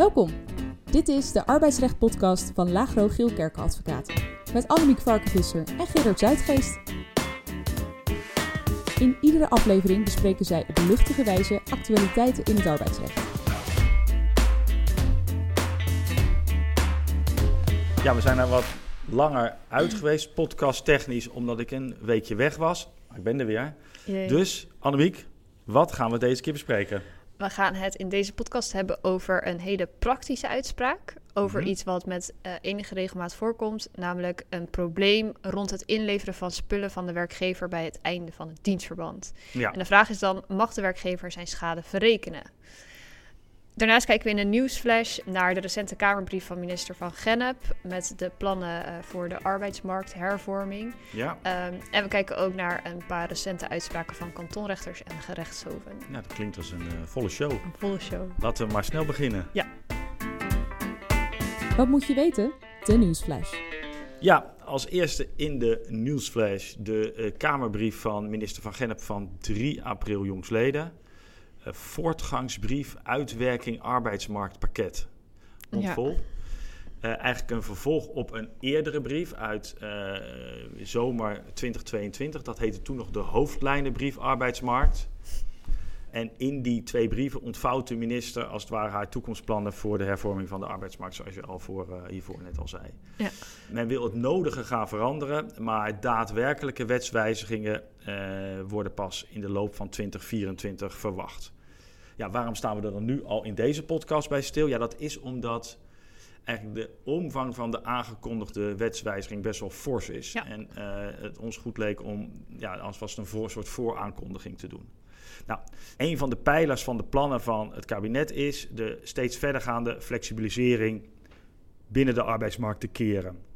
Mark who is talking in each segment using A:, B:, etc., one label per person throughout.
A: Welkom. Dit is de arbeidsrecht-podcast van Lagro Geelkerken Advocaten. Met Annemiek Varkenvisser en Gerard Zuidgeest. In iedere aflevering bespreken zij op luchtige wijze actualiteiten in het arbeidsrecht.
B: Ja, we zijn er wat langer uit geweest, podcast technisch, omdat ik een weekje weg was. Maar ik ben er weer.
C: Jee.
B: Dus, Annemiek, wat gaan we deze keer bespreken?
C: We gaan het in deze podcast hebben over een hele praktische uitspraak. Over
B: Mhm.
C: iets wat met eh, enige regelmaat voorkomt. Namelijk een probleem rond het inleveren van spullen van de werkgever bij het einde van het dienstverband.
B: Ja,
C: En de vraag is dan, mag de werkgever zijn schade verrekenen? Daarnaast kijken we in een nieuwsflash naar de recente Kamerbrief van minister van Gennep met de plannen eh, voor de arbeidsmarkthervorming.
B: ja.
C: Ehm, en we kijken ook naar een paar recente uitspraken van kantonrechters en gerechtshoven.
B: ja dat klinkt als een eh, volle show.
C: Een volle show.
B: Laten we maar snel beginnen.
A: Wat moet je weten? De nieuwsflash.
B: Ja, als eerste in de nieuwsflash de eh, Kamerbrief van minister van Gennep van 3 april jongsleden. Eh, voortgangsbrief, uitwerking arbeidsmarktpakket. Mondvol. Eh, eigenlijk een vervolg op een eerdere brief uit eh, zomer 2022. Dat heette toen nog de hoofdlijnenbrief arbeidsmarkt. En in die twee brieven ontvouwt de minister als het ware haar toekomstplannen voor de hervorming van de arbeidsmarkt, zoals je al voor, eh, hiervoor net al zei.
C: Ja.
B: Men wil het nodige gaan veranderen, maar daadwerkelijke wetswijzigingen eh, worden pas in de loop van 2024 verwacht. Ja, waarom staan we er dan nu al in deze podcast bij stil? Ja, dat is omdat eigenlijk de omvang van de aangekondigde wetswijziging best wel fors is.
C: Ja.
B: En eh, het ons goed leek om, ja, als was het een voor, soort vooraankondiging te doen. Nou, een van de pijlers van de plannen van het kabinet is de steeds verdergaande flexibilisering binnen de arbeidsmarkt te keren.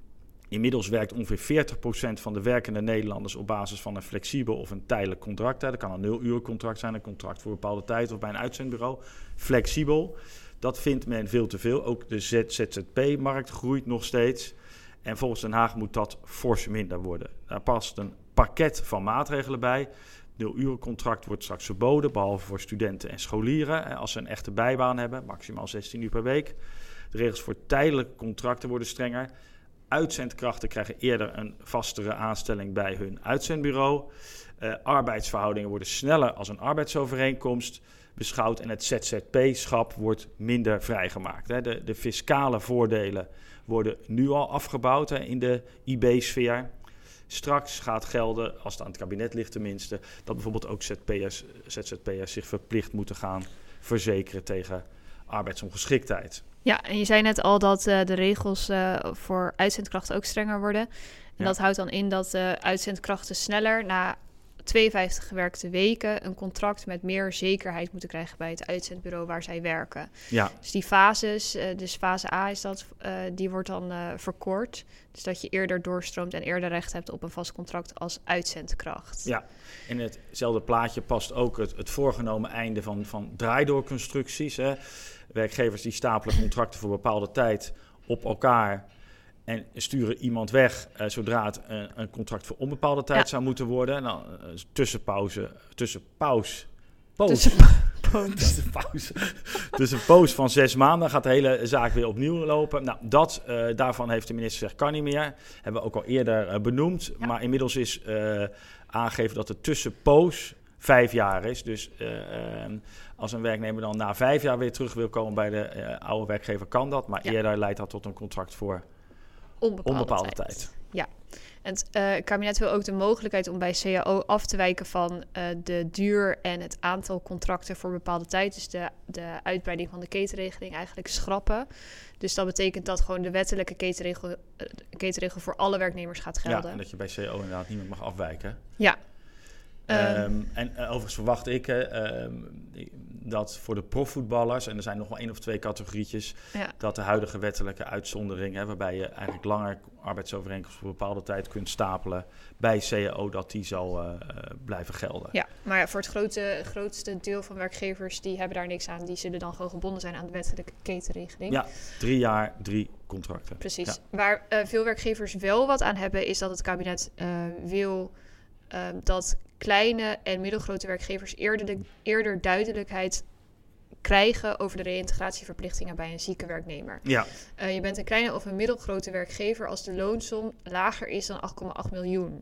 B: Inmiddels werkt ongeveer 40% van de werkende Nederlanders op basis van een flexibel of een tijdelijk contract. Dat kan een nul-uur contract zijn, een contract voor een bepaalde tijd of bij een uitzendbureau. Flexibel, dat vindt men veel te veel. Ook de ZZP-markt groeit nog steeds. En volgens Den Haag moet dat fors minder worden. Daar past een pakket van maatregelen bij. Nul-urencontract wordt straks verboden, behalve voor studenten en scholieren. eh, Als ze een echte bijbaan hebben, maximaal 16 uur per week. De regels voor tijdelijke contracten worden strenger. Uitzendkrachten krijgen eerder een vastere aanstelling bij hun uitzendbureau. Eh, arbeidsverhoudingen worden sneller als een arbeidsovereenkomst beschouwd. En het ZZP-schap wordt minder vrijgemaakt. De, de fiscale voordelen worden nu al afgebouwd in de IB-sfeer. Straks gaat gelden, als het aan het kabinet ligt tenminste, dat bijvoorbeeld ook ZP'ers, ZZP'ers zich verplicht moeten gaan verzekeren tegen arbeidsongeschiktheid.
C: Ja, en je zei net al dat eh, de regels eh, voor uitzendkrachten ook strenger worden. En
B: Ja.
C: dat houdt dan in dat eh, uitzendkrachten sneller na 52 gewerkte weken een contract met meer zekerheid moeten krijgen bij het uitzendbureau waar zij werken.
B: Ja,
C: Dus die fases, eh, dus fase A is dat, eh, die wordt dan eh, verkort. Dus dat je eerder doorstroomt en eerder recht hebt op een vast contract als uitzendkracht.
B: Ja, in hetzelfde plaatje past ook het, het voorgenomen einde van, van draaidoorconstructies. Hè. Werkgevers die stapelen contracten voor bepaalde tijd op elkaar en sturen iemand weg eh, zodra het een, een contract voor onbepaalde tijd
C: Ja.
B: zou moeten worden. Nou, eh, tussenpauze, tussenpaus, poos,
C: Tussen-
B: tussenpauze, dus een poos van zes maanden gaat de hele zaak weer opnieuw lopen. Nou, dat, eh, daarvan heeft de minister gezegd kan niet meer. Hebben we ook al eerder eh, benoemd.
C: Ja.
B: Maar inmiddels is eh, aangegeven dat de tussenpoos vijf jaar is. Dus eh, als een werknemer dan na vijf jaar weer terug wil komen bij de eh, oude werkgever, kan dat. Maar
C: Ja.
B: eerder leidt dat tot een contract voor
C: onbepaalde,
B: onbepaalde
C: tijd.
B: tijd.
C: Ja. En het eh, kabinet wil ook de mogelijkheid om bij CAO af te wijken van eh, de duur en het aantal contracten voor bepaalde tijd. Dus de, de uitbreiding van de ketenregeling eigenlijk schrappen. Dus dat betekent dat gewoon de wettelijke ketenregel, eh, de ketenregel voor alle werknemers gaat
B: Ja,
C: gelden.
B: en dat je bij CO inderdaad niet meer mag afwijken.
C: Ja.
B: Ehm,
C: Ehm,
B: en eh, overigens verwacht ik eh, ehm, dat voor de profvoetballers, en er zijn nog wel één of twee categorietjes,
C: ja.
B: dat de huidige wettelijke uitzondering, hè, waarbij je eigenlijk langer arbeidsovereenkomsten voor een bepaalde tijd kunt stapelen bij CAO, dat die zal eh, eh, blijven gelden.
C: ja, maar voor het grote, grootste deel van werkgevers die hebben daar niks aan. Die zullen dan gewoon gebonden zijn aan de wettelijke ketenregeling.
B: Ja, drie jaar, drie contracten.
C: Precies.
B: Ja.
C: Waar eh, veel werkgevers wel wat aan hebben, is dat het kabinet wil ehm, dat kleine en middelgrote werkgevers eerder, de, eerder duidelijkheid krijgen over de reïntegratieverplichtingen bij een zieke werknemer.
B: Ja,
C: Eh, je bent een kleine of een middelgrote werkgever als de loonsom lager is dan 8,8 miljoen.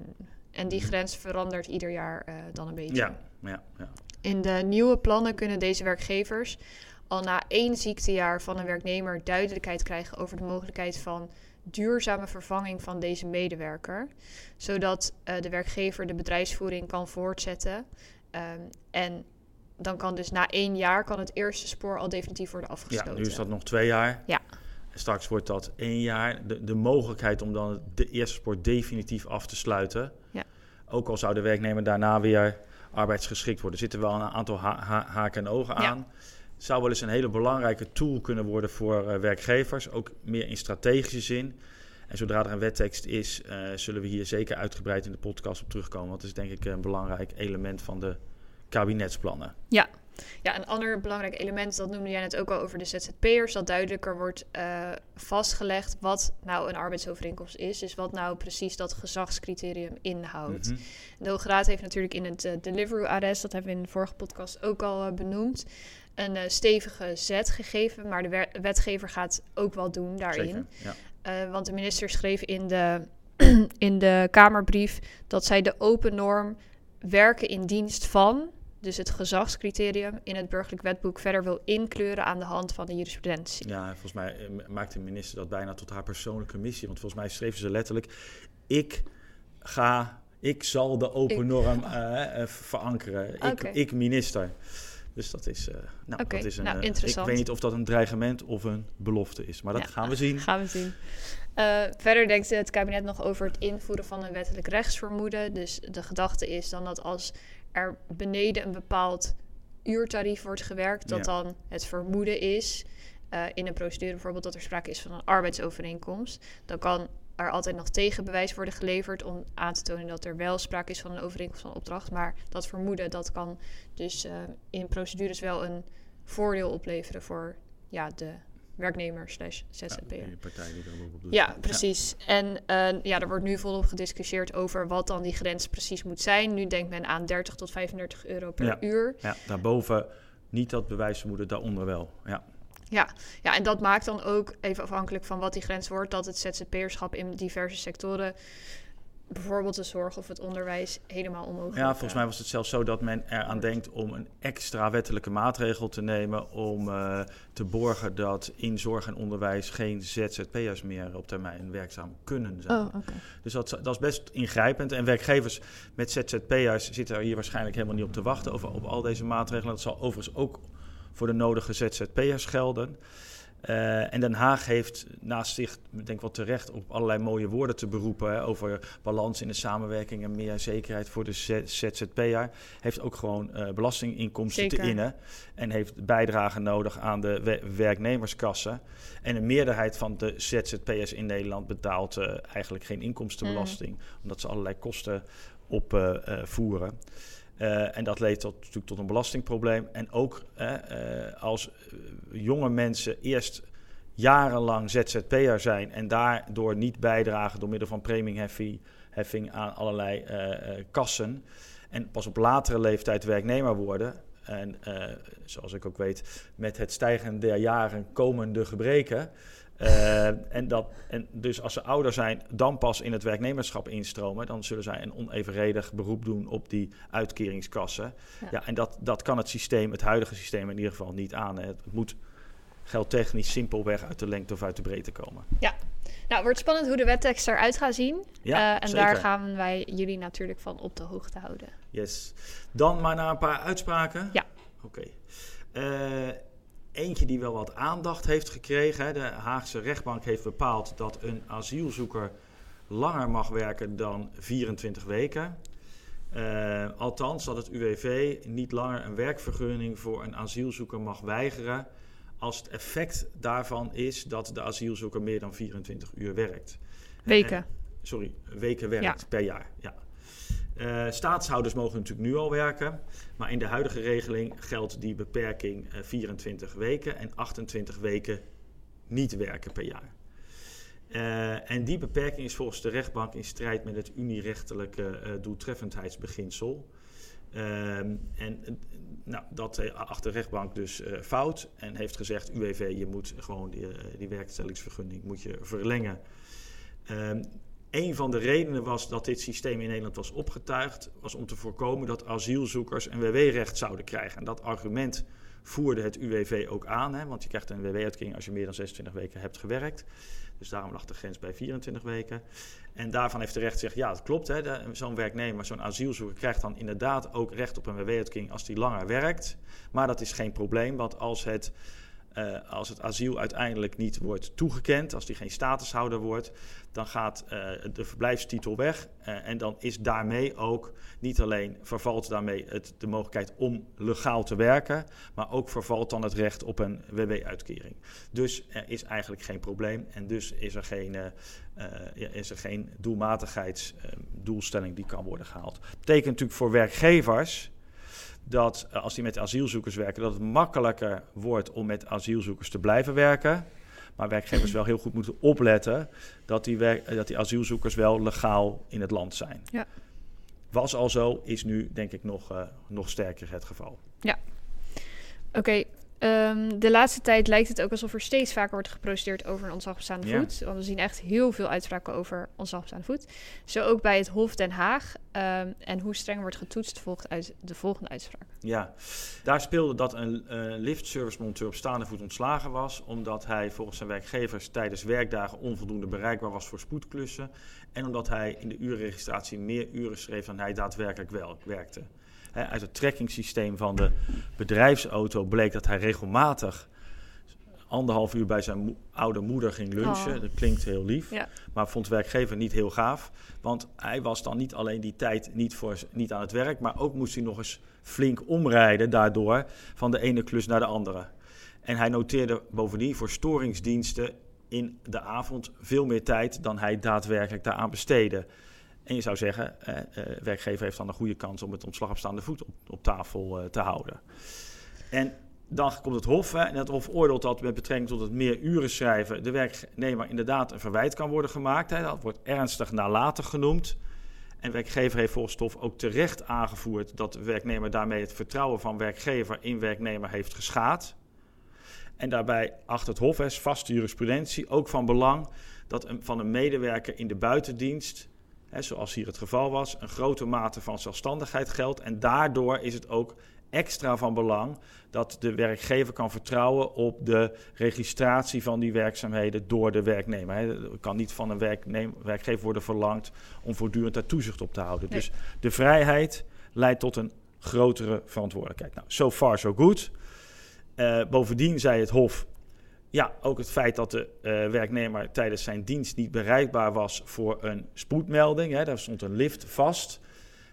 C: En die grens verandert ieder jaar eh, dan een beetje.
B: ja, ja, ja.
C: In de nieuwe plannen kunnen deze werkgevers al na één ziektejaar van een werknemer duidelijkheid krijgen over de mogelijkheid van duurzame vervanging van deze medewerker, zodat eh, de werkgever de bedrijfsvoering kan voortzetten. Ehm, en dan kan dus na één jaar kan het eerste spoor al definitief worden
B: ja,
C: afgesloten.
B: nu is dat nog twee jaar.
C: Ja.
B: En straks wordt dat één jaar. De, de mogelijkheid om dan de eerste sport definitief af te sluiten.
C: Ja.
B: Ook al zou de werknemer daarna weer arbeidsgeschikt worden. Er zitten wel een aantal ha- ha- haken en ogen
C: Ja.
B: Zou wel eens een hele belangrijke tool kunnen worden voor eh, werkgevers. Ook meer in strategische zin. En zodra er een wettekst is, eh, zullen we hier zeker uitgebreid in de podcast op terugkomen. Want dat is denk ik een belangrijk element van de kabinetsplannen.
C: Ja, een ander belangrijk element, dat noemde jij net ook al over de ZZP'ers, dat duidelijker wordt eh, vastgelegd wat nou een arbeidsovereenkomst is. Dus wat nou precies dat gezagscriterium inhoudt.
B: Mhm.
C: De Hoge Raad heeft natuurlijk in het uh, Deliveroo arrest, dat hebben we in de vorige podcast ook al uh, benoemd, een uh, stevige zet gegeven. Maar de wetgever gaat ook wel doen daarin.
B: Zeker, ja.
C: Uh, want de minister schreef in de, in de Kamerbrief dat zij de open norm werken in dienst van, dus het gezagscriterium, in het burgerlijk wetboek verder wil inkleuren aan de hand van de jurisprudentie.
B: Ja, volgens mij uh, maakt de minister dat bijna tot haar persoonlijke missie. Want volgens mij schreven ze letterlijk: Ik ga, ik zal de open ik, norm uh, verankeren. Ik, ik minister. Dus dat is, uh, nou,
C: okay,
B: dat is een.
C: Nou,
B: uh,
C: interessant.
B: Ik weet niet of dat een dreigement of een belofte is, maar dat
C: ja,
B: gaan we zien.
C: Gaan we zien. Uh, verder denkt het kabinet nog over het invoeren van een wettelijk rechtsvermoeden. Dus de gedachte is dan dat als er beneden een bepaald uurtarief wordt gewerkt, dat ja. dan het vermoeden is. Uh, in een procedure bijvoorbeeld dat er sprake is van een arbeidsovereenkomst. Dan kan er altijd nog tegenbewijs worden geleverd om aan te tonen dat er wel sprake is van een overeenkomst van opdracht. Maar dat vermoeden, dat kan dus uh, in procedures wel een voordeel opleveren voor ja, de werknemer slash ZZP'er.
B: Ja, partij die er op doet.
C: Ja, precies. Ja. En uh, ja, er wordt nu volop gediscussieerd over wat dan die grens precies moet zijn. Nu denkt men aan 30 tot 35 euro per
B: ja.
C: uur.
B: Ja, daarboven niet dat bewijsvermoeden, daaronder wel. Ja.
C: Ja, ja, en dat maakt dan ook, even afhankelijk van wat die grens wordt, dat het ZZP'erschap in diverse sectoren, bijvoorbeeld de zorg of het onderwijs, helemaal onmogelijk
B: Ja, volgens mij was het zelfs zo dat men eraan denkt om een extra wettelijke maatregel te nemen om uh, te borgen dat in zorg en onderwijs geen ZZP'ers meer op termijn werkzaam kunnen zijn.
C: Oh, okay.
B: Dus dat, dat is best ingrijpend. En werkgevers met ZZP'ers zitten er hier waarschijnlijk helemaal niet op te wachten over, op al deze maatregelen. Dat zal overigens ook voor de nodige ZZP'ers gelden. Uh, en Den Haag heeft naast zich, denk ik wel terecht, op allerlei mooie woorden te beroepen hè, over balans in de samenwerking en meer zekerheid voor de ZZP'er. Heeft ook gewoon uh, belastinginkomsten
C: Zeker.
B: te innen en heeft bijdragen nodig aan de we werknemerskassen. En een meerderheid van de ZZP'ers in Nederland betaalt uh, eigenlijk geen inkomstenbelasting, mm. omdat ze allerlei kosten opvoeren. Uh, en dat leidt tot, natuurlijk tot een belastingprobleem. En ook uh, als jonge mensen eerst jarenlang ZZP'er zijn en daardoor niet bijdragen door middel van premieheffing aan allerlei kassen. En pas op latere leeftijd werknemer worden. En zoals ik ook weet, met het stijgen der jaren komen de gebreken. Uh, en, dat, en dus als ze ouder zijn, dan pas in het werknemerschap instromen. Dan zullen zij een onevenredig beroep doen op die uitkeringskassen. Ja. ja, en dat, dat kan het systeem, het huidige systeem in ieder geval niet aan. Hè. Het moet geldtechnisch simpelweg uit de lengte of uit de breedte komen.
C: Ja, nou wordt spannend hoe de wettekst eruit gaat zien.
B: Ja,
C: uh, en
B: zeker.
C: daar gaan wij jullie natuurlijk van op de hoogte houden.
B: Yes. Dan maar naar een paar uitspraken.
C: Ja.
B: Oké. Okay. Uh, Eentje die wel wat aandacht heeft gekregen. De Haagse rechtbank heeft bepaald dat een asielzoeker langer mag werken dan 24 weken. Uh, althans, dat het UWV niet langer een werkvergunning voor een asielzoeker mag weigeren. als het effect daarvan is dat de asielzoeker meer dan 24 uur werkt.
C: Weken.
B: Sorry, weken werkt
C: ja.
B: per jaar. Ja. Uh, staatshouders mogen natuurlijk nu al werken, maar in de huidige regeling geldt die beperking uh, 24 weken en 28 weken niet werken per jaar. Uh, en die beperking is volgens de rechtbank in strijd met het unierechtelijke doeltreffendheidsbeginsel. Ehm, en nou, dat achter de rechtbank dus fout en heeft gezegd: UWV, je moet gewoon die, die werkstellingsvergunning moet je verlengen. Een van de redenen was dat dit systeem in Nederland was opgetuigd, was om te voorkomen dat asielzoekers een WW-recht zouden krijgen. En dat argument voerde het UWV ook aan, hè, want je krijgt een WW-uitkering als je meer dan 26 weken hebt gewerkt. Dus daarom lag de grens bij 24 weken. En daarvan heeft de recht gezegd, ja, dat klopt. Zo'n werknemer, zo'n asielzoeker krijgt dan inderdaad ook recht op een WW-uitkering als die langer werkt. Maar dat is geen probleem, want als het uh, als het asiel uiteindelijk niet wordt toegekend, als die geen statushouder wordt, dan gaat uh, de verblijfstitel weg. Uh, en dan is daarmee ook niet alleen vervalt daarmee het, de mogelijkheid om legaal te werken, maar ook vervalt dan het recht op een WW-uitkering. Dus er is eigenlijk geen probleem en dus is er geen, is er geen doelmatigheidsdoelstelling die kan worden gehaald. Dat betekent natuurlijk voor werkgevers dat eh, als die met asielzoekers werken, dat het makkelijker wordt om met asielzoekers te blijven werken. Maar werkgevers wel heel goed moeten opletten dat die, werk, dat die asielzoekers wel legaal in het land zijn. Ja. Was al zo, is nu denk ik nog, uh, nog sterker het geval.
C: Ja. Oké, Um, de laatste tijd lijkt het ook alsof er steeds vaker wordt geprociteerd over een ontzag bestaande voet. Want we zien echt heel veel uitspraken over ontzag bestaande voet. Zo ook bij het Hof Den Haag. Um, en hoe streng wordt getoetst volgt uit de volgende uitspraak.
B: Ja, daar speelde dat een uh, liftservice-monteur op staande voet ontslagen was. Omdat hij volgens zijn werkgevers tijdens werkdagen onvoldoende bereikbaar was voor spoedklussen. En omdat hij in de urenregistratie meer uren schreef dan hij daadwerkelijk wel werkte uit het tracking-systeem van de bedrijfsauto bleek dat hij regelmatig anderhalf uur bij zijn oude moeder ging lunchen. Oh. Dat klinkt heel lief, maar vond werkgever niet heel gaaf. Want hij was dan niet alleen die tijd niet, voor, niet aan het werk, maar ook moest hij nog eens flink omrijden daardoor van de ene klus naar de andere. En hij noteerde bovendien voor storingsdiensten in de avond veel meer tijd dan hij daadwerkelijk daaraan besteedde. En je zou zeggen, eh, eh, werkgever heeft dan een goede kans om het ontslag op staande voet op, tafel eh, te houden. En dan komt het Hof hè, en het Hof oordeelt dat met betrekking tot het meer uren schrijven de werknemer inderdaad een verwijt kan worden gemaakt. Hè. Dat wordt ernstig nalatig genoemd. En de werkgever heeft volgens Hof ook terecht aangevoerd dat de werknemer daarmee het vertrouwen van werkgever in werknemer heeft geschaad. En daarbij acht het Hof, is vaste jurisprudentie, ook van belang dat van een medewerker in de buitendienst hè, zoals hier het geval was, een grote mate van zelfstandigheid geldt. En daardoor is het ook extra van belang dat de werkgever kan vertrouwen op de registratie van die werkzaamheden door de werknemer. Het kan niet van een werkgever worden verlangd om voortdurend daar toezicht op te houden. Dus de vrijheid leidt tot een grotere verantwoordelijkheid. Nou, so far so good. Uh, bovendien zei het Hof ja, ook het feit dat de uh, werknemer tijdens zijn dienst niet bereikbaar was voor een spoedmelding. Hè, daar stond een lift vast.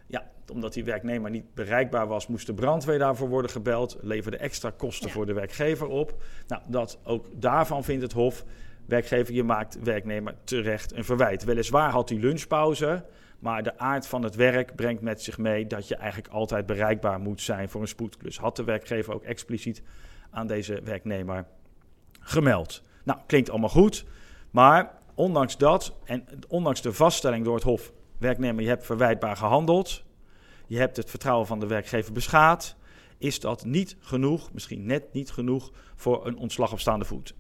B: Ja, omdat die werknemer niet bereikbaar was, moest de brandweer daarvoor worden gebeld. Leverde extra kosten voor de werkgever op. Nou, dat, ook daarvan vindt het Hof. Werkgever, je maakt werknemer terecht een verwijt. Weliswaar had hij lunchpauze. Maar de aard van het werk brengt met zich mee dat je eigenlijk altijd bereikbaar moet zijn voor een spoedklus. Had de werkgever ook expliciet aan deze werknemer gemeld. Nou, klinkt allemaal goed, maar ondanks dat en ondanks de vaststelling door het Hof, werknemer, je hebt verwijtbaar gehandeld, je hebt het vertrouwen van de werkgever beschaad, is dat niet genoeg, misschien net niet genoeg, voor een ontslag op staande voet.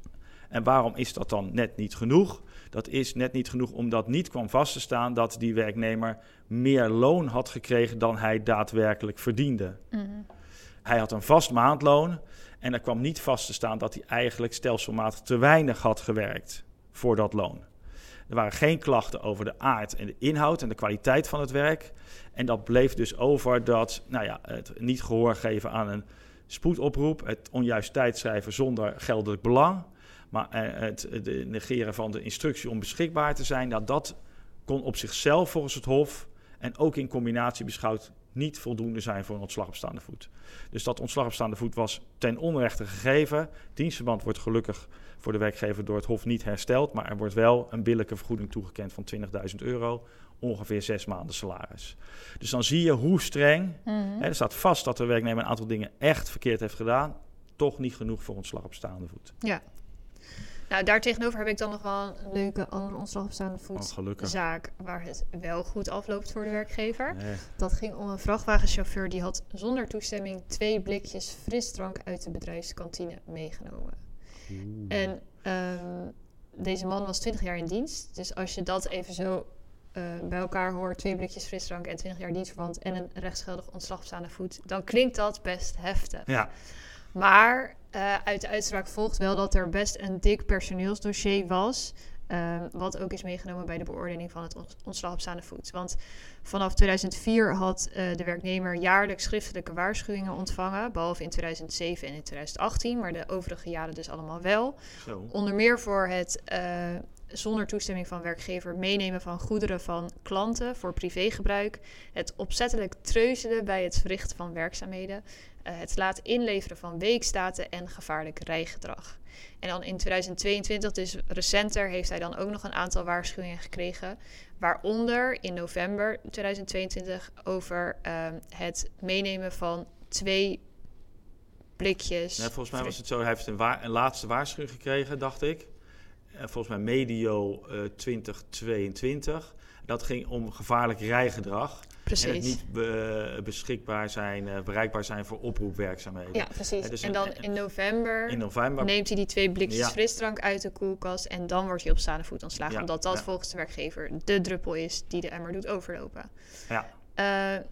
B: En waarom is dat dan net niet genoeg? Dat is net niet genoeg omdat niet kwam vast te staan dat die werknemer meer loon had gekregen dan hij daadwerkelijk verdiende. Mhm. Hij had een vast maandloon en er kwam niet vast te staan dat hij eigenlijk stelselmatig te weinig had gewerkt voor dat loon. Er waren geen klachten over de aard en de inhoud en de kwaliteit van het werk. En dat bleef dus over dat nou ja, het niet gehoor geven aan een spoedoproep, het onjuist tijdschrijven zonder geldelijk belang, maar eh, het negeren van de instructie om beschikbaar te zijn, dat dat kon op zichzelf volgens het Hof en ook in combinatie beschouwd niet voldoende zijn voor een ontslag op staande voet. Dus dat ontslag op staande voet was ten onrechte gegeven. Dienstverband wordt gelukkig voor de werkgever door het Hof niet hersteld, maar er wordt wel een billijke vergoeding toegekend van 20.000 euro, ongeveer zes maanden salaris. Dus dan zie je hoe streng, mhm. hè, er staat vast dat de werknemer een aantal dingen echt verkeerd heeft gedaan, toch niet genoeg voor ontslag op staande voet.
C: Ja. Nou, daartegenover heb ik dan nog wel een leuke andere ontslagopstaande
B: Oh,
C: voet
B: gelukkig.
C: zaak waar het wel goed afloopt voor de werkgever.
B: Nee.
C: Dat ging om een vrachtwagenchauffeur die had zonder toestemming twee blikjes frisdrank uit de bedrijfskantine meegenomen. En ehm, deze man was 20 jaar in dienst. Dus als je dat even zo eh, bij elkaar hoort, twee blikjes frisdrank en 20 jaar dienstverband en een rechtsgeldig ontslag op staande voet, dan klinkt dat best heftig.
B: Ja,
C: Maar eh, uit de uitspraak volgt wel dat er best een dik personeelsdossier was. ehm, wat ook is meegenomen bij de beoordeling van het ont- ontslag op staande voet. Want vanaf 2004 had eh, de werknemer jaarlijks schriftelijke waarschuwingen ontvangen. Behalve in 2007 en in 2018, maar de overige jaren dus allemaal wel.
B: zo.
C: Onder meer voor het eh, zonder toestemming van werkgever meenemen van goederen van klanten voor privégebruik. Het opzettelijk treuzelen bij het verrichten van werkzaamheden. Eh, het laten inleveren van weekstaten en gevaarlijk rijgedrag. En dan in 2022, dus recenter, heeft hij dan ook nog een aantal waarschuwingen gekregen. Waaronder in november 2022 over ehm, het meenemen van twee blikjes.
B: Nee, volgens mij was het zo, hij heeft een, wa- een laatste waarschuwing gekregen, dacht ik. Eh, volgens mij medio eh 2022. Dat ging om gevaarlijk rijgedrag. En het
C: Precies.
B: niet be- beschikbaar zijn, eh, bereikbaar zijn voor oproepwerkzaamheden.
C: Ja, precies.
B: Dus
C: en
B: een-
C: dan in november
B: In november.
C: neemt hij die twee blikjes
B: Ja.
C: frisdrank uit de koelkast en dan wordt hij op staande voet ontslagen.
B: Ja,
C: Omdat dat
B: ja.
C: volgens de werkgever de druppel is die de emmer doet overlopen.
B: Ja,
C: Eh,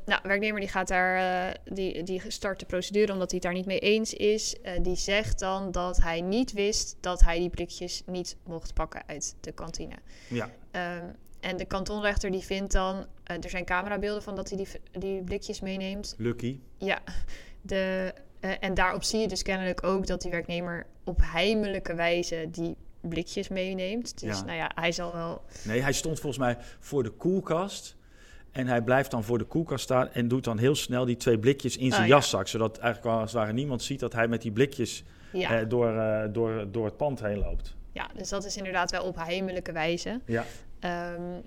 C: nou, werknemer die gaat daar, eh, die, die start de procedure omdat hij het daar niet mee eens is. Die zegt dan dat hij niet wist dat hij die blikjes niet mocht pakken uit de kantine.
B: ja,
C: Ehm, en de kantonrechter die vindt dan, eh, er zijn camerabeelden van dat hij die, die blikjes meeneemt.
B: lucky.
C: Ja, de, eh, en daarop zie je dus kennelijk ook dat die werknemer op heimelijke wijze die blikjes meeneemt. Dus
B: Ja.
C: nou ja, hij zal wel...
B: Nee, hij stond volgens mij voor de koelkast. En hij blijft dan voor de koelkast staan en doet dan heel snel die twee blikjes in zijn
C: Oh, ja.
B: jaszak. Zodat eigenlijk als het ware niemand ziet dat hij met die blikjes
C: Ja,
B: eh, door, eh, door, door het pand heen loopt.
C: ja, dus dat is inderdaad wel op heimelijke wijze.
B: Ja,
C: Ehm,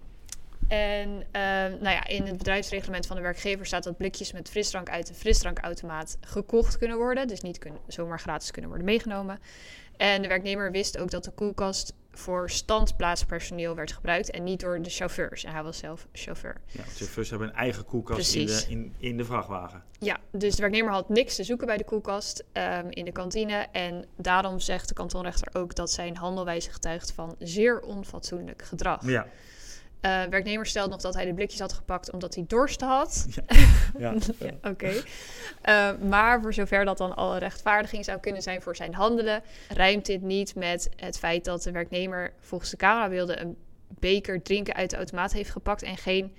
C: en ehm, nou ja, in het bedrijfsreglement van de werkgever staat dat blikjes met frisdrank uit de frisdrankautomaat gekocht kunnen worden. Dus niet kun, zomaar gratis kunnen worden meegenomen. En de werknemer wist ook dat de koelkast voor standplaatspersoneel werd gebruikt en niet door de chauffeurs. En hij was zelf chauffeur.
B: ja de chauffeurs hebben een eigen koelkast in de, in de vrachtwagen.
C: Ja, dus de werknemer had niks te zoeken bij de koelkast ehm, in de kantine. En daarom zegt de kantonrechter ook dat zijn handelwijze getuigt van zeer onfatsoenlijk gedrag.
B: Ja,
C: Eh, werknemer stelt nog dat hij de blikjes had gepakt omdat hij dorst had.
B: ja.
C: Ja, Oké. Eh, maar voor zover dat dan al een rechtvaardiging zou kunnen zijn voor zijn handelen, rijmt dit niet met het feit dat de werknemer volgens de camerabeelden een beker drinken uit de automaat heeft gepakt en geen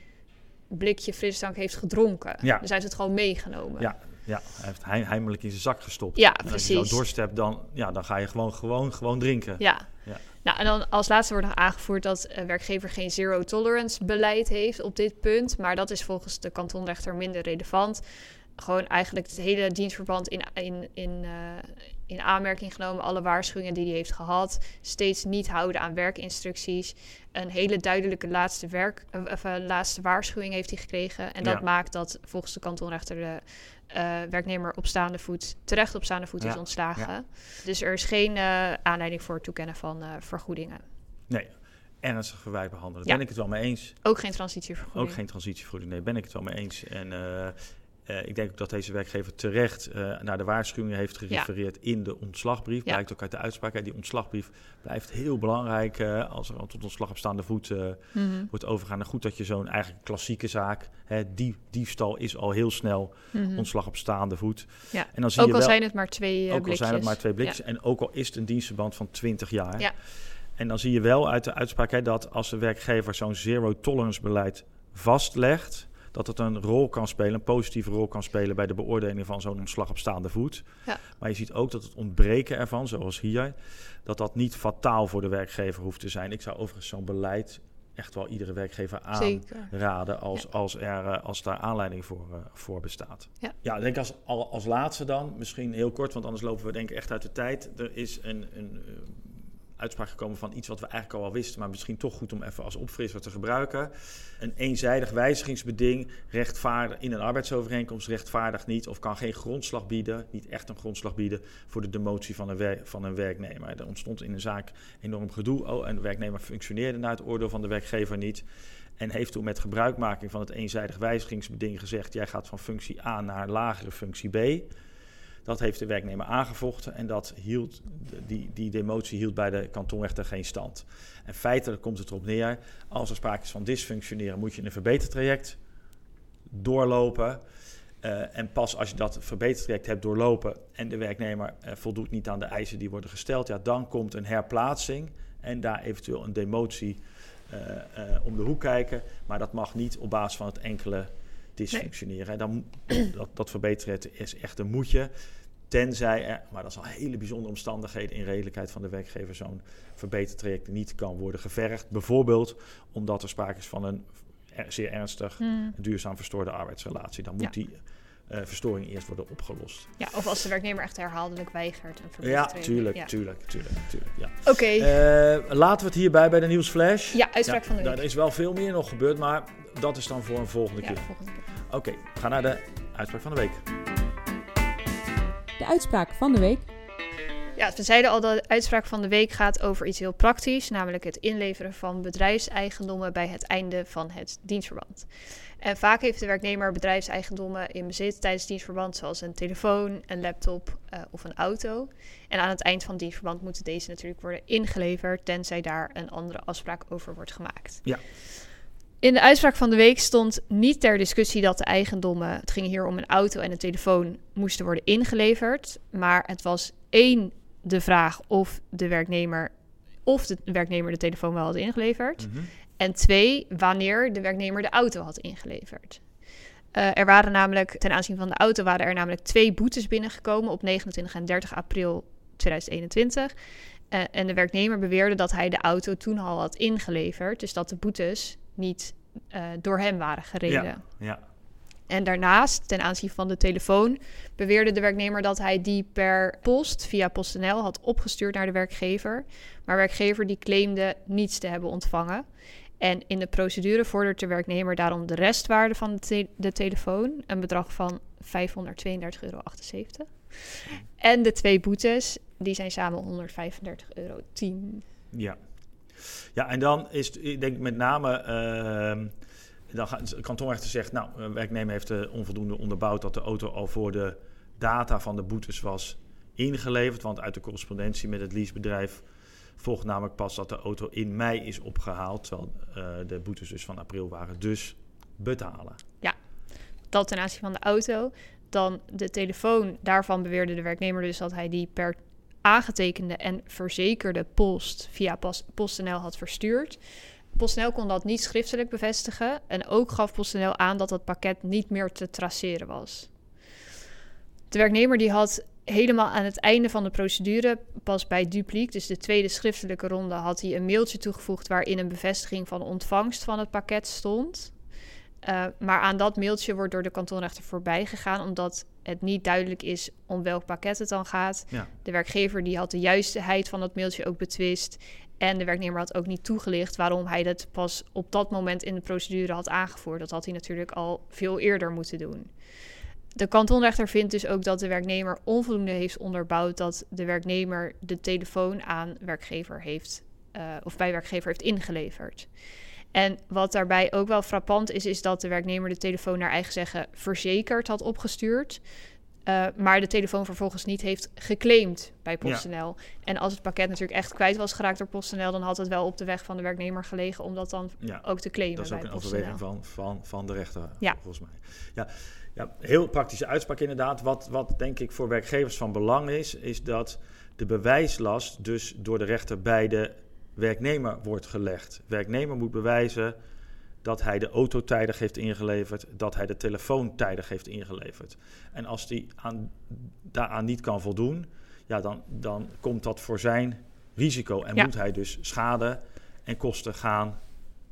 C: blikje frisdrank heeft gedronken.
B: Ja.
C: Dus hij heeft het gewoon meegenomen.
B: Ja, ja, hij heeft heim- heimelijk in zijn zak gestopt.
C: Ja,
B: En als je
C: precies.
B: dorst hebt, dan, ja, dan ga je gewoon, gewoon, gewoon drinken.
C: Ja.
B: Ja.
C: Nou, en dan als laatste wordt nog aangevoerd dat een werkgever geen zero tolerance beleid heeft op dit punt. Maar dat is volgens de kantonrechter minder relevant. Gewoon eigenlijk het hele dienstverband in, in, in, eh, in aanmerking genomen. Alle waarschuwingen die hij heeft gehad. Steeds niet houden aan werkinstructies. Een hele duidelijke laatste, werk, eh, of, eh, laatste waarschuwing heeft hij gekregen. En dat
B: Ja.
C: maakt dat volgens de kantonrechter de eh, werknemer op staande voet, terecht op staande voet is
B: Ja.
C: ontslagen. Dus er is geen eh, aanleiding voor het toekennen van eh, vergoedingen.
B: Nee, ernstig verwijt behandelen.
C: Ja.
B: Ben ik het wel mee eens.
C: Ook geen transitievergoeding.
B: Ook geen transitievergoeding. Nee, ben ik het wel mee eens. En eh, ik denk ook dat deze werkgever terecht eh, naar de waarschuwingen heeft gerefereerd in de ontslagbrief.
C: Ja.
B: Blijkt ook uit de uitspraak. hè. Die ontslagbrief blijft heel belangrijk eh, als er al tot ontslag op staande voet
C: Mhm,
B: wordt overgaan. En goed dat je zo'n eigenlijk klassieke zaak, hè, die, diefstal is al heel snel
C: mhm.
B: ontslag op staande voet.
C: Ja.
B: En dan zie
C: Ook
B: je
C: al
B: wel,
C: zijn het maar twee
B: ook al
C: blikjes.
B: zijn het maar twee blikjes. En ook al is het een dienstverband van 20 jaar.
C: Ja.
B: En dan zie je wel uit de uitspraak hè, dat als de werkgever zo'n zero tolerance beleid vastlegt, dat het een rol kan spelen, een positieve rol kan spelen bij de beoordeling van zo'n ontslag op staande voet.
C: Ja.
B: Maar je ziet ook dat het ontbreken ervan, zoals hier, dat dat niet fataal voor de werkgever hoeft te zijn. Ik zou overigens zo'n beleid echt wel iedere werkgever aanraden als, als, er, eh, als daar aanleiding voor, eh, voor bestaat.
C: Ja.
B: ja, ik denk als, al- als laatste dan, misschien heel kort, want anders lopen we denk ik echt uit de tijd. Er is een, een eh, uitspraak gekomen van iets wat we eigenlijk al wisten, maar misschien toch goed om even als opfrisser te gebruiken. Een eenzijdig wijzigingsbeding rechtvaardig in een arbeidsovereenkomst rechtvaardigt niet of kan geen grondslag bieden, niet echt een grondslag bieden voor de demotie van een, van een werknemer. Er ontstond in een zaak enorm gedoe oh, en de werknemer functioneerde naar het oordeel van de werkgever niet. En heeft toen met gebruikmaking van het eenzijdig wijzigingsbeding gezegd: jij gaat van functie A naar lagere functie B. Dat heeft de werknemer aangevochten en dat hield, die, die demotie hield bij de kantonrechter geen stand. En feitelijk komt het erop neer, als er sprake is van dysfunctioneren, moet je een verbetertraject doorlopen. Uh, en pas als je dat verbetertraject hebt doorlopen en de werknemer uh, voldoet niet aan de eisen die worden gesteld, ja, dan komt een herplaatsing en daar eventueel een demotie uh, om de hoek kijken. Maar dat mag niet op basis van het enkele dysfunctioneren. Dan, dat, dat verbeteren is echt een moetje. Tenzij er, maar dat is al hele bijzondere omstandigheden in redelijkheid van de werkgever, zo'n verbetertraject niet kan worden gevergd. Bijvoorbeeld omdat er sprake is van een zeer ernstig hmm. duurzaam verstoorde arbeidsrelatie. Dan moet die verstoring eerst worden opgelost.
C: Ja, of als de werknemer echt herhaaldelijk weigert. Een
B: ja, tuurlijk, ja. tuurlijk, tuurlijk, tuurlijk. Ja.
C: Oké. Okay.
B: Uh, laten we het hierbij bij de nieuwsflash.
C: Ja, uitspraak van de week.
B: Er is wel veel meer nog gebeurd, maar dat is dan voor een volgende
C: ja,
B: keer.
C: Volgende keer.
B: Oké, okay, we gaan naar de uitspraak van de week.
A: De uitspraak van de week.
C: Ja, we zeiden al dat de uitspraak van de week gaat over iets heel praktisch, namelijk het inleveren van bedrijfseigendommen bij het einde van het dienstverband. En vaak heeft de werknemer bedrijfseigendommen in bezit tijdens dienstverband, zoals een telefoon, een laptop uh, of een auto. En aan het eind van dienstverband moeten deze natuurlijk worden ingeleverd, tenzij daar een andere afspraak over wordt gemaakt.
B: Ja.
C: In de uitspraak van de week stond niet ter discussie dat de eigendommen, het ging hier om een auto en een telefoon, moesten worden ingeleverd. Maar het was één de vraag of de werknemer, of de werknemer de telefoon wel had ingeleverd.
B: Mhm.
C: En twee, wanneer de werknemer de auto had ingeleverd. Uh, er waren namelijk, ten aanzien van de auto, waren er namelijk twee boetes binnengekomen op 29 en 30 april 2021. Uh, en de werknemer beweerde dat hij de auto toen al had ingeleverd. Dus dat de boetes niet uh, door hem waren gereden.
B: Ja, ja.
C: En daarnaast, ten aanzien van de telefoon, beweerde de werknemer dat hij die per post via PostNL had opgestuurd naar de werkgever. Maar werkgever die claimde niets te hebben ontvangen. En in de procedure vordert de werknemer daarom de restwaarde van de, te de telefoon, een bedrag van 532,78 euro. En de twee boetes, die zijn samen 135,10 euro.
B: Ja. Ja, en dan is ik denk met name. Uh, dan gaat de kantonrechter zegt, nou, een werknemer heeft uh, onvoldoende onderbouwd dat de auto al voor de data van de boetes was ingeleverd. Want uit de correspondentie met het leasebedrijf volgt namelijk pas dat de auto in mei is opgehaald. Terwijl uh, de boetes dus van april waren. Dus betalen.
C: Ja, dat ten aanzien van de auto. Dan de telefoon, daarvan beweerde de werknemer dus dat hij die per aangetekende en verzekerde post via PostNL had verstuurd. PostNL kon dat niet schriftelijk bevestigen en ook gaf PostNL aan dat het pakket niet meer te traceren was. De werknemer die had helemaal aan het einde van de procedure, pas bij dupliek, dus de tweede schriftelijke ronde, had hij een mailtje toegevoegd waarin een bevestiging van ontvangst van het pakket stond. Uh, maar aan dat mailtje wordt door de kantonrechter voorbij gegaan, omdat het niet duidelijk is om welk pakket het dan gaat.
B: Ja.
C: De werkgever die had de juistheid van dat mailtje ook betwist. En de werknemer had ook niet toegelicht waarom hij dat pas op dat moment in de procedure had aangevoerd. Dat had hij natuurlijk al veel eerder moeten doen. De kantonrechter vindt dus ook dat de werknemer onvoldoende heeft onderbouwd dat de werknemer de telefoon aan werkgever heeft, uh, of bij werkgever heeft ingeleverd. En wat daarbij ook wel frappant is, is dat de werknemer de telefoon naar eigen zeggen verzekerd had opgestuurd. Uh, maar de telefoon vervolgens niet heeft geclaimd bij PostNL. Ja. En als het pakket natuurlijk echt kwijt was geraakt door PostNL, dan had het wel op de weg van de werknemer gelegen om dat dan
B: ja.
C: ook te claimen.
B: Dat is ook
C: bij
B: een
C: PostNL.
B: overweging van, van, van de rechter,
C: Ja.
B: volgens mij. Ja. Ja, heel praktische uitspraak inderdaad. Wat, wat denk ik voor werkgevers van belang is, is dat de bewijslast dus door de rechter bij de werknemer wordt gelegd. Werknemer moet bewijzen dat hij de auto tijdig heeft ingeleverd, dat hij de telefoon tijdig heeft ingeleverd. En als hij aan, daaraan niet kan voldoen, ja, dan, dan komt dat voor zijn risico en
C: Ja.
B: moet hij dus schade en kosten gaan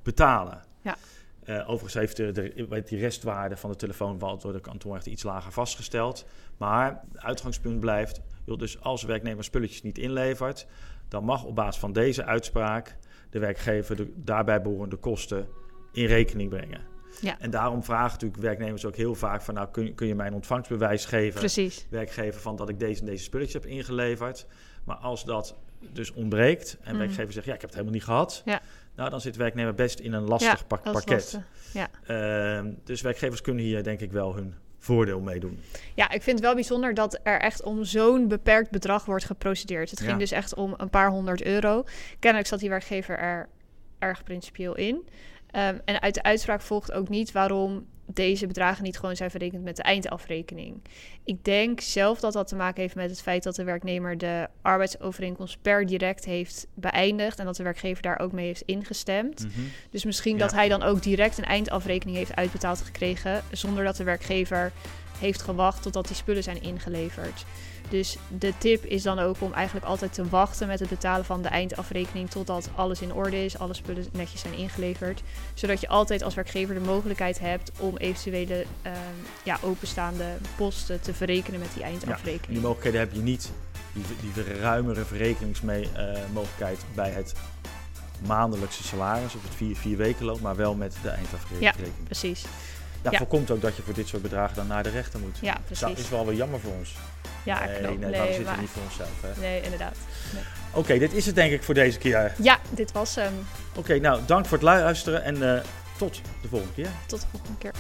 B: betalen.
C: Ja.
B: Eh, overigens heeft de, de, die restwaarde van de telefoon wel door de kantonrechter iets lager vastgesteld. Maar het uitgangspunt blijft, joh, dus als de werknemer spulletjes niet inlevert, dan mag op basis van deze uitspraak de werkgever de daarbij behorende kosten in rekening brengen.
C: Ja.
B: En daarom vragen natuurlijk werknemers ook heel vaak van... nou, kun, kun je mij een ontvangstbewijs geven,
C: Precies.
B: werkgever... van dat ik deze en deze spulletjes heb ingeleverd. Maar als dat dus ontbreekt en
C: Mm.
B: werkgever zegt... ja, ik heb het helemaal niet gehad...
C: Ja.
B: nou, dan zit werknemer best in een lastig
C: ja,
B: pak- pakket.
C: lastig. Ja.
B: Ehm, dus werkgevers kunnen hier denk ik wel hun voordeel mee doen.
C: ja, ik vind het wel bijzonder dat er echt om zo'n beperkt bedrag wordt geprocedeerd. Het ging
B: Ja.
C: dus echt om een paar honderd euro. Kennelijk zat die werkgever er erg principieel in. Ehm, en uit de uitspraak volgt ook niet waarom deze bedragen niet gewoon zijn verrekend met de eindafrekening. Ik denk zelf dat dat te maken heeft met het feit dat de werknemer de arbeidsovereenkomst per direct heeft beëindigd en dat de werkgever daar ook mee heeft ingestemd. Dus misschien
B: Ja.
C: dat hij dan ook direct een eindafrekening heeft uitbetaald gekregen, zonder dat de werkgever heeft gewacht totdat die spullen zijn ingeleverd. Dus de tip is dan ook om eigenlijk altijd te wachten met het betalen van de eindafrekening totdat alles in orde is, alle spullen netjes zijn ingeleverd. Zodat je altijd als werkgever de mogelijkheid hebt om eventuele ehm, ja, openstaande posten te verrekenen met die
B: Die
C: eindafrekening.
B: mogelijkheden heb je niet, die, die ruimere verrekeningsmogelijkheid bij het maandelijkse salaris of het vier, vier wekenloon, maar wel met de eindafrekening.
C: Precies.
B: Dat
C: Ja.
B: voorkomt ook dat je voor dit soort bedragen dan naar de rechter moet.
C: Ja,
B: Dat
C: precies.
B: is wel weer jammer voor ons.
C: Ja,
B: nee,
C: klopt.
B: nee,
C: Nee,
B: zitten
C: maar-
B: we niet voor onszelf. hè?
C: nee, inderdaad.
B: Oké, dit is het denk ik voor deze keer.
C: Ja, dit was hem.
B: Oké, nou dank voor het luisteren en eh, tot de volgende keer.
C: Tot de volgende keer.